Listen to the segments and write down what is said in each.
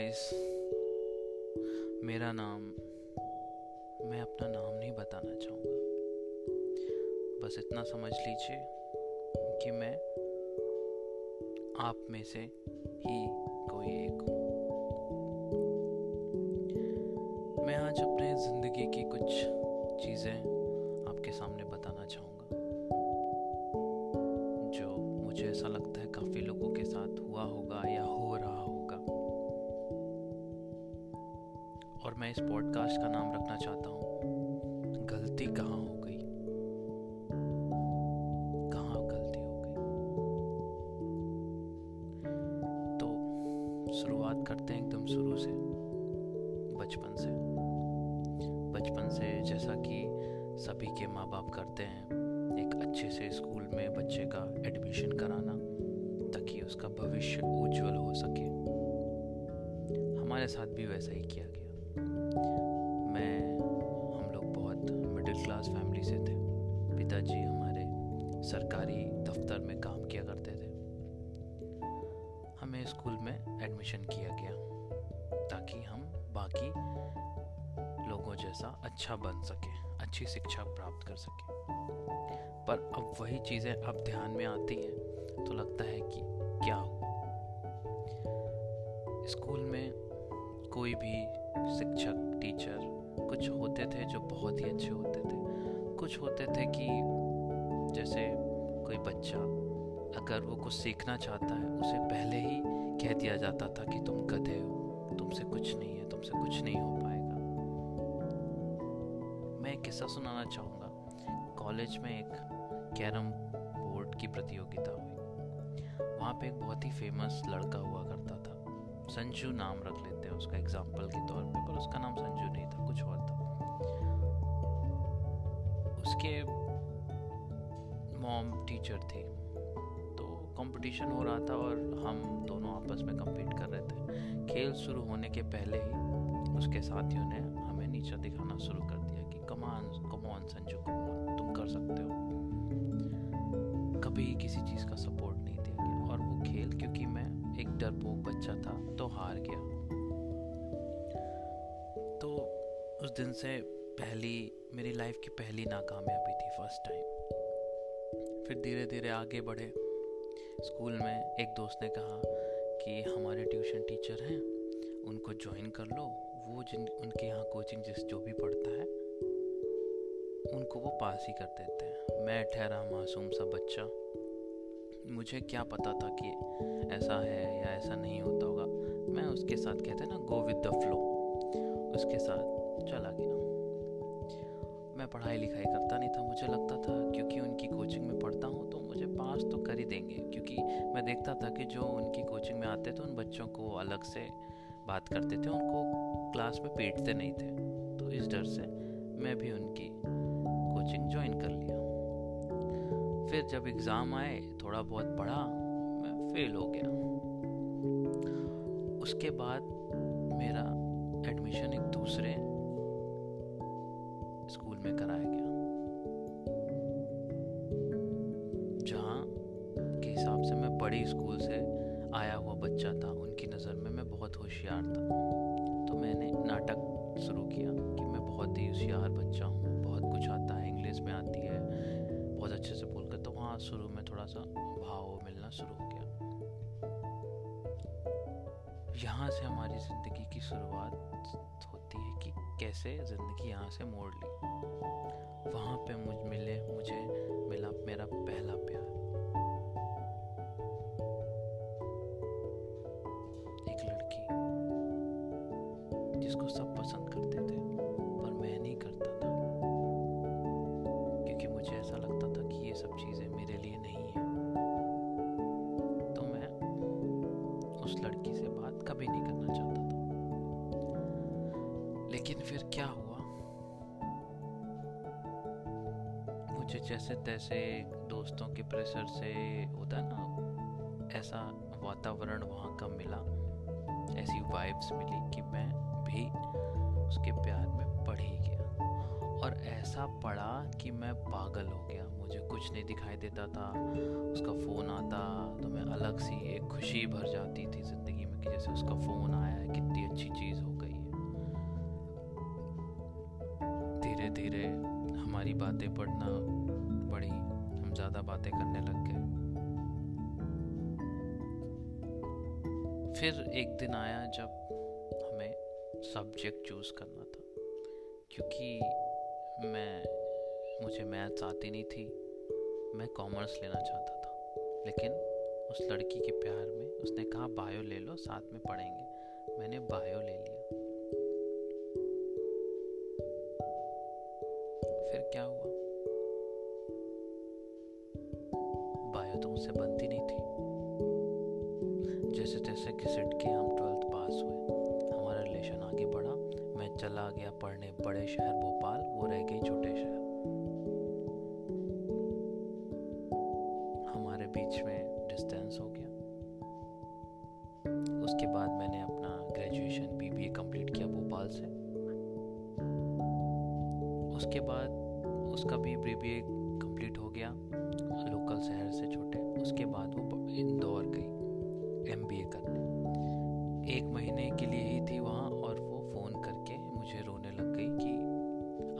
Guys मेरा नाम, मैं अपना नाम नहीं बताना चाहूँगा। बस इतना समझ लीजिए कि मैं आप में से ही कोई एक हूँ। मैं आज अपने ज़िंदगी की कुछ चीज़ें आपके सामने बताना चाहूँगा, जो मुझे ऐसा लगता है काफ़ी लोगों के साथ हुआ होगा या हो मैं इस पॉडकास्ट का नाम रखना चाहता हूँ। गलती कहाँ हो गई? कहाँ गलती हो गई? तो शुरुआत करते हैं एकदम शुरू से, बचपन से। बचपन से जैसा कि सभी के माँ बाप करते हैं, एक अच्छे से स्कूल में बच्चे का एडमिशन कराना, ताकि उसका भविष्य उज्जवल हो सके। हमारे साथ भी वैसा ही किया गया। मैं, हम लोग बहुत मिडिल क्लास फैमिली से थे। पिताजी हमारे सरकारी दफ्तर में काम किया करते थे। हमें स्कूल में एडमिशन किया गया, ताकि हम बाकी लोगों जैसा अच्छा बन सके, अच्छी शिक्षा प्राप्त कर सके। पर अब वही चीज़ें अब ध्यान में आती हैं तो लगता है कि क्या हो? स्कूल में कोई भी शिक्षक टीचर कुछ होते थे जो बहुत ही अच्छे होते थे। कुछ होते थे कि जैसे कोई बच्चा अगर वो कुछ सीखना चाहता है, उसे पहले ही कह दिया जाता था कि तुम गधे हो, तुमसे कुछ नहीं है, तुमसे कुछ नहीं हो पाएगा। मैं एक किस्सा सुनाना चाहूँगा। कॉलेज में एक कैरम बोर्ड की प्रतियोगिता हुई। वहाँ पे एक बहुत ही फ़ेमस लड़का हुआ करता था संजू नाम रख लेते हैं उसका एग्ज़ाम्पल के तौर पे, पर उसका नाम संजू नहीं था, कुछ और था। उसके मॉम टीचर थी। तो कंपटीशन हो रहा था और हम दोनों आपस में कम्पीट कर रहे थे। खेल शुरू होने के पहले ही उसके साथियों ने हमें नीचा दिखाना शुरू कर दिया कि कमान कमॉन संजू कमॉन तुम कर सकते हो। कभी किसी चीज़ का सपोर्ट नहीं दिया गया। और वो खेल, क्योंकि मैं एक डरपोक बच्चा था तो हार गया। तो उस दिन से पहली, मेरी लाइफ की पहली नाकामयाबी थी फ़र्स्ट टाइम फिर धीरे धीरे आगे बढ़े। स्कूल में एक दोस्त ने कहा कि हमारे ट्यूशन टीचर हैं, उनको ज्वाइन कर लो। वो जिन, उनके यहाँ कोचिंग जिस जो भी पढ़ता है, उनको वो पास ही कर देते हैं। मैं ठहरा मासूम सा बच्चा। मुझे क्या पता था कि ऐसा है या ऐसा नहीं होता होगा। मैं उसके साथ कहते हैं ना गो विद द फ्लो उसके साथ चला गया। मैं पढ़ाई लिखाई करता नहीं था, मुझे लगता था क्योंकि उनकी कोचिंग में पढ़ता हूँ तो मुझे पास तो कर ही देंगे। क्योंकि मैं देखता था कि जो उनकी कोचिंग में आते थे, उन बच्चों को अलग से बात करते थे, उनको क्लास में पीटते नहीं थे। तो इस डर से मैं भी उनकी कोचिंग ज्वाइन कर लिया। फिर जब एग्ज़ाम आए थोड़ा बहुत पढ़ा, मैं फेल हो गया। उसके बाद मेरा एडमिशन एक दूसरे स्कूल में कराया गया। जहाँ के हिसाब से मैं बड़ी स्कूल से आया हुआ बच्चा था, उनकी नज़र में मैं बहुत होशियार था। तो मैंने नाटक शुरू किया कि मैं बहुत ही होशियार बच्चा हूँ। शुरू में थोड़ा सा भाव मिलना शुरू हो गया। यहाँ से हमारी ज़िंदगी की शुरुआत होती है कि कैसे ज़िंदगी यहाँ से मोड़ ली। वहाँ पे मुझ मिले, मुझे मिला मेरा पहला प्यार। एक लड़की जिसको सब पसंद करते थे। जैसे तैसे दोस्तों के प्रेशर से होता ना, ऐसा वातावरण वहाँ का मिला। ऐसी वाइब्स मिली कि मैं भी उसके प्यार में पड़ ही गया। और ऐसा पड़ा कि मैं पागल हो गया। मुझे कुछ नहीं दिखाई देता था। उसका फ़ोन आता तो मैं अलग सी एक खुशी भर जाती थी ज़िंदगी में कि जैसे उसका फ़ोन आया है कितनी अच्छी चीज़ हो गई है। धीरे धीरे हमारी बातें पढ़ना ज़्यादा बातें करने लग गए। फिर एक दिन आया जब हमें सब्जेक्ट चूज़ करना था, क्योंकि मैं, मुझे मैथ्स आती नहीं थी, मैं कॉमर्स लेना चाहता था। लेकिन उस लड़की के प्यार में उसने कहा बायो ले लो, साथ में पढ़ेंगे। मैंने बायो ले लिया। फिर क्या हुआ? तो मुझसे बनती नहीं थी। जैसे तैसे घिसट के हम ट्वेल्थ पास हुए। हमारा रिलेशन आगे बढ़ा। मैं चला गया पढ़ने बड़े शहर भोपाल, वो रह गई छोटे शहर। बीच में डिस्टेंस हो गया। उसके बाद मैंने अपना ग्रेजुएशन बीबीए कंप्लीट किया भोपाल से। उसके बाद उसका भी बीबीए कंप्लीट हो गया। लोकल शहर से छूटे, उसके बाद वो इंदौर गई एमबीए करने एक महीने के लिए ही थी वहाँ और वो फ़ोन करके मुझे रोने लग गई कि,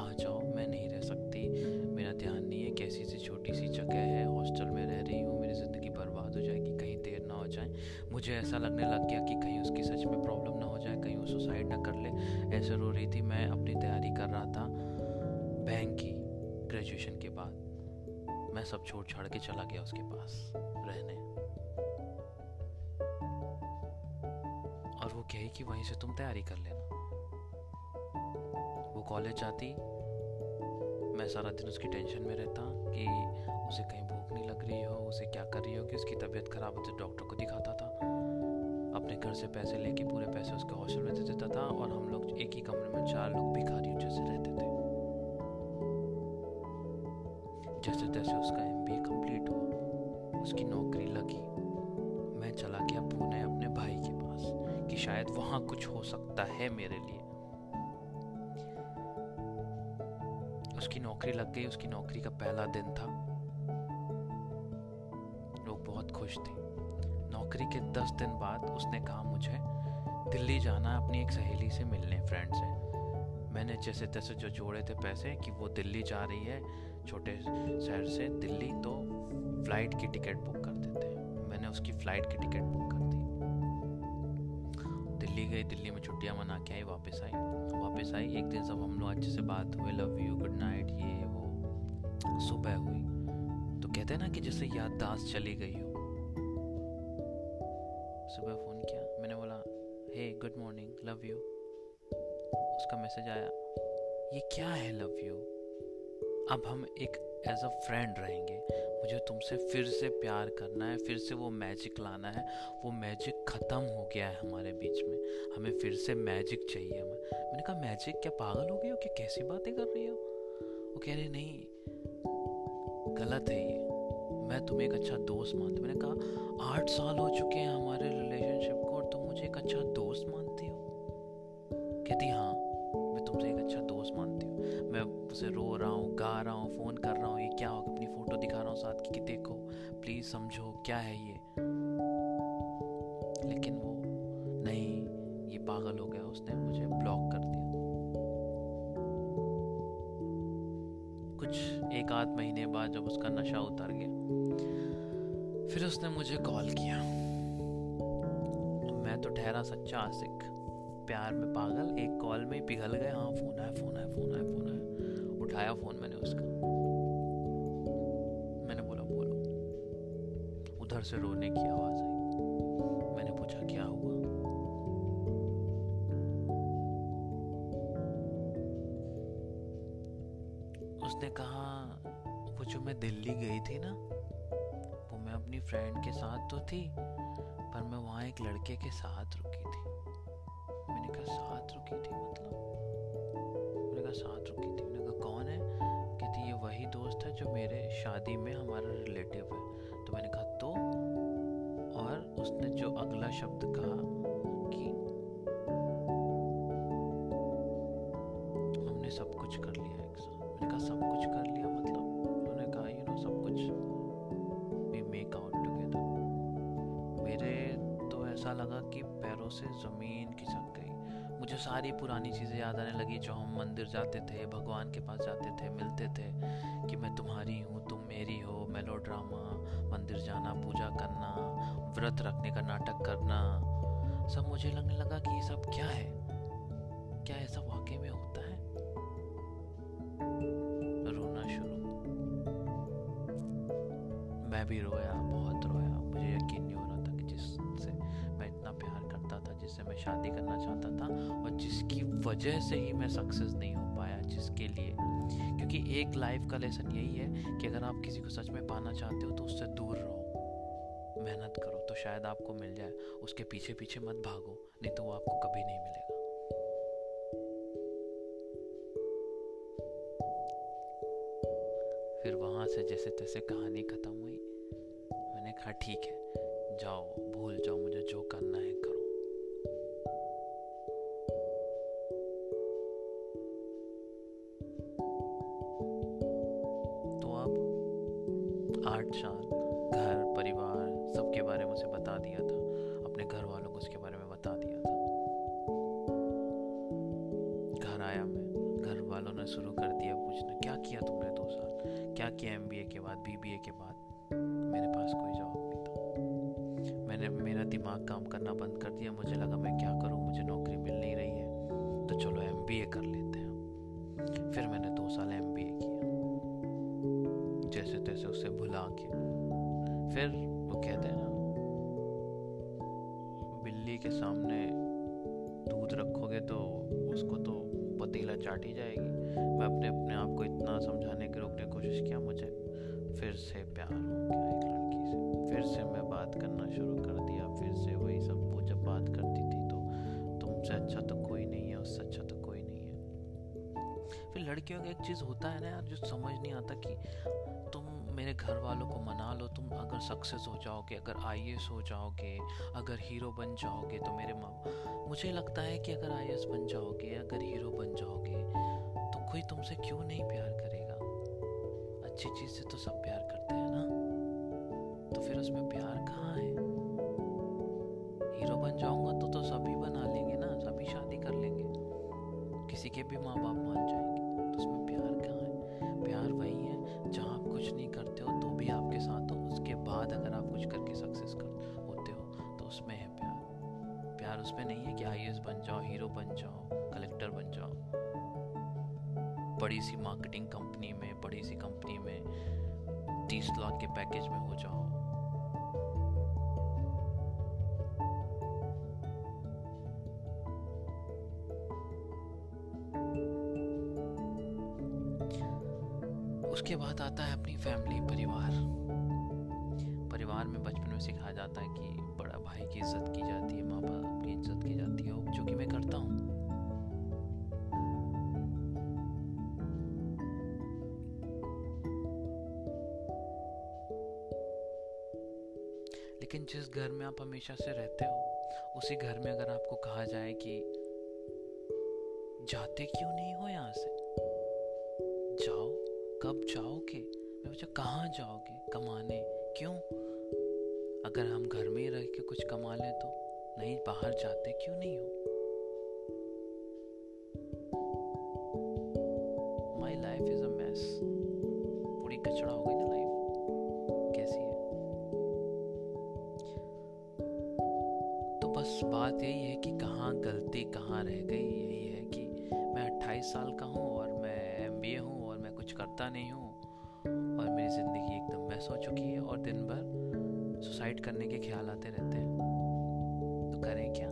आ जाओ, मैं नहीं रह सकती। मेरा ध्यान नहीं है कैसी सी छोटी सी जगह है हॉस्टल में रह रही हूँ, मेरी ज़िंदगी बर्बाद हो जाएगी, कहीं देर ना हो जाए। मुझे ऐसा लगने लग गया कि कहीं उसकी सच में प्रॉब्लम ना हो जाए, कहीं वो सुसाइड ना कर ले। ऐसे रो रही थी, मैं अपनी तैयारी कर रहा था बैंक की ग्रेजुएशन के बाद। मैं सब छोड़ छाड़ के चला गया उसके पास रहने। और वो कही कि वहीं से तुम तैयारी कर लेना। वो कॉलेज जाती, मैं सारा दिन उसकी टेंशन में रहता कि उसे कहीं भूख नहीं लग रही हो, उसे क्या कर रही हो कि उसकी तबीयत खराब होती डॉक्टर को दिखाता था। अपने घर से पैसे लेके पूरे पैसे उसके हॉस्टल में दे देता था और हम लोग एक ही कमरे में चार लोग भिखारियों जैसे रहते थे। जैसे तैसे उसका एम बी कंप्लीट हुआ, उसकी नौकरी लगी, मैं चला गया पुणे अपने भाई के पास कि शायद वहाँ कुछ हो सकता है मेरे लिए। उसकी नौकरी लग गई, उसकी नौकरी का पहला दिन था। लोग बहुत खुश थे। नौकरी के दस दिन बाद उसने कहा मुझे, दिल्ली जाना अपनी एक सहेली से मिलने फ्रेंड से। मैंने जैसे तैसे जो जोड़े थे पैसे कि वो दिल्ली जा रही है छोटे शहर से दिल्ली तो फ़्लाइट की टिकट बुक कर देते मैंने उसकी फ़्लाइट की टिकट बुक कर दी। दिल्ली गई, दिल्ली में छुट्टियाँ मना के आई, वापस आई। वापस आई, एक दिन सब हम लोग अच्छे से बात हुए लव यू गुड नाइट ये, वो, सुबह हुई। तो कहते हैं ना कि जैसे याददाश्त चली गई हो। सुबह फ़ोन किया, मैंने बोला hey good morning love you उसका मैसेज आया, ये क्या है लव यू अब हम एक एज अ फ्रेंड रहेंगे। मुझे तुमसे फिर से प्यार करना है, फिर से वो मैजिक लाना है। वो मैजिक ख़त्म हो गया है हमारे बीच में। हमें फिर से मैजिक चाहिए हमें। मैंने कहा मैजिक क्या पागल हो गई हो? क्या कैसी बातें कर रही हो? वो कह रही, नहीं, गलत है ये। मैं तुम्हें एक अच्छा दोस्त मानती मैंने कहा, आठ साल हो चुके हैं हमारे रिलेशनशिप को और तुम मुझे एक अच्छा दोस्त मानती हो? कहती हाँ। हूँ उसे रो रहा हूँ, गा रहा हूँ, फ़ोन कर रहा हूँ, ये क्या हो, अपनी फ़ोटो दिखा रहा हूँ साथ की, कि देखो प्लीज़ समझो, क्या है ये? लेकिन वो, नहीं, ये पागल हो गया, उसने मुझे ब्लॉक कर दिया। कुछ एक आध महीने बाद जब उसका नशा उतर गया, फिर उसने मुझे कॉल किया। मैं तो ठहरा सच्चा आशिक, प्यार में पागल, एक कॉल में पिघल गए हाँ फ़ोन आया फ़ोन आया फ़ोन आया फ़ोन आया उठाया फ़ोन मैंने उसका। मैंने बोला, बोलो। उधर से रोने की आवाज़ आई। मैंने पूछा, क्या हुआ? उसने कहा, वो जो मैं दिल्ली गई थी ना, वो मैं अपनी फ्रेंड के साथ तो थी, पर मैं वहाँ एक लड़के के साथ रुकी थी। मैंने कहा, साथ रुकी थी मतलब? मैंने कहा, साथ रुकी थी। शादी में हमारा रिलेटिव है। तो मैंने कहा तो? और उसने जो अगला शब्द कहा कि हमने सब कुछ कर लिया एक साथ। मैंने कहा, सब कुछ कर लिया? मतलब? उन्होंने कहा यू नो सब कुछ ऐसा ऐसा लगा कि पैरों से ज़मीन खिसक गई। मुझे सारी पुरानी चीज़ें याद आने लगी जो हम मंदिर जाते थे, भगवान के पास जाते थे, मिलते थे कि मैं तुम्हारी हूँ, तुम मेरी हो मेलो ड्रामा मंदिर जाना, पूजा करना, व्रत रखने का नाटक करना। सब मुझे लगने लगा कि ये सब क्या है? क्या ऐसा वाकई में होता है? रोना शुरू। मैं भी रोया बहुत जिससे मैं शादी करना चाहता था और जिसकी वजह से ही मैं सक्सेस नहीं हो पाया, जिसके लिए। क्योंकि एक लाइफ का लेसन यही है कि अगर आप किसी को सच में पाना चाहते हो तो उससे दूर रहो। मेहनत करो तो शायद आपको मिल जाए। उसके पीछे पीछे मत भागो, नहीं तो वो आपको कभी नहीं मिलेगा। फिर वहाँ से जैसे तैसे कहानी ख़त्म हुई। मैंने कहा, ठीक है, जाओ, भूल जाओ के बाद बी के बाद मेरे पास कोई जवाब नहीं था। मैंने, मेरा दिमाग काम करना बंद कर दिया। मुझे लगा मैं क्या करूँ? मुझे नौकरी मिल नहीं रही है। तो चलो एमबीए कर लेते हैं। फिर मैंने दो साल एमबीए किया। जैसे तैसे उसे भुला के। फिर वो कहते हैं ना, बिल्ली के सामने दूध रखोगे तो उसको तो पतीला चाट ही जाएगी। मैं अपने अपने आप को इतना समझाने की रोकने की कोशिश किया, मुझे फिर से प्यार हो गया एक लड़की से। फिर से मैं बात करना शुरू कर दिया, फिर से वही सब वो जब बात करती थी तो तुमसे अच्छा तो कोई नहीं है, उससे अच्छा तो कोई नहीं है। फिर लड़कियों का एक चीज़ होता है ना यार, जो समझ नहीं आता कि तुम मेरे घर वालों को मना लो, तुम अगर सक्सेस हो जाओगे, अगर आई हो जाओगे, अगर हीरो बन जाओगे तो मेरे माँ, मुझे लगता है कि अगर आईएएस बन जाओगे, अगर हीरो बन जाओगे तो कोई तुमसे क्यों नहीं प्यार करेगा अच्छी चीज़ से तो सब प्यार करते हैं ना? तो फिर उसमें प्यार कहाँ है? हीरो बन जाऊँगा तो तो सभी बना लेंगे ना, सभी शादी कर लेंगे। किसी के भी माँ बाप मान जाएँगे तो उसमें प्यार कहाँ है? प्यार वही है, जहाँ आप कुछ नहीं करते हो तो भी आपके साथ हो, उसके बाद अगर आप कुछ करके सक्सेस कर, होते हो तो उसमें है प्यार। प्यार उसमें नहीं है कि आईएएस बन जाओ, हीरो बन जाओ कलेक्टर बन जाओ। बड़ी सी मार्केटिंग कंपनी में, बड़ी सी कंपनी में तीस लाख के पैकेज में हो जाओ। लेकिन जिस घर में आप हमेशा से रहते हो, उसी घर में अगर आपको कहा जाए कि, जाते क्यों नहीं हो यहाँ से? जाओ, कब जाओगे? मैं पूछा, कहाँ जाओगे? कमाने? क्यों? अगर हम घर में ही रह के कुछ कमा लें तो? नहीं, बाहर जाते क्यों नहीं हो? My life is a mess पूरी कचड़ा हो गई बात यही है कि कहाँ गलती कहाँ रह गई, यही है कि मैं 28 साल का हूँ और मैं एम बी ए हूँ और मैं कुछ करता नहीं हूँ और मेरी ज़िंदगी एकदम मैस हो चुकी है और दिन भर सुसाइड करने के ख्याल आते रहते हैं। तो करें क्या?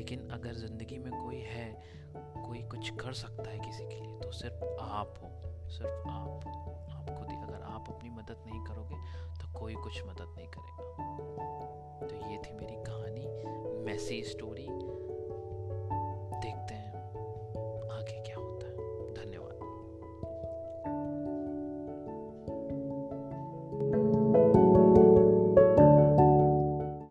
लेकिन अगर ज़िंदगी में कोई है, कोई कुछ कर सकता है किसी के लिए तो सिर्फ़ आप हो, सिर्फ़ आप आप खुद ही। अगर आप अपनी मदद नहीं करोगे तो कोई कुछ मदद नहीं करेगा। तो ये थी मेरी कहानी मैसी स्टोरी देखते हैं।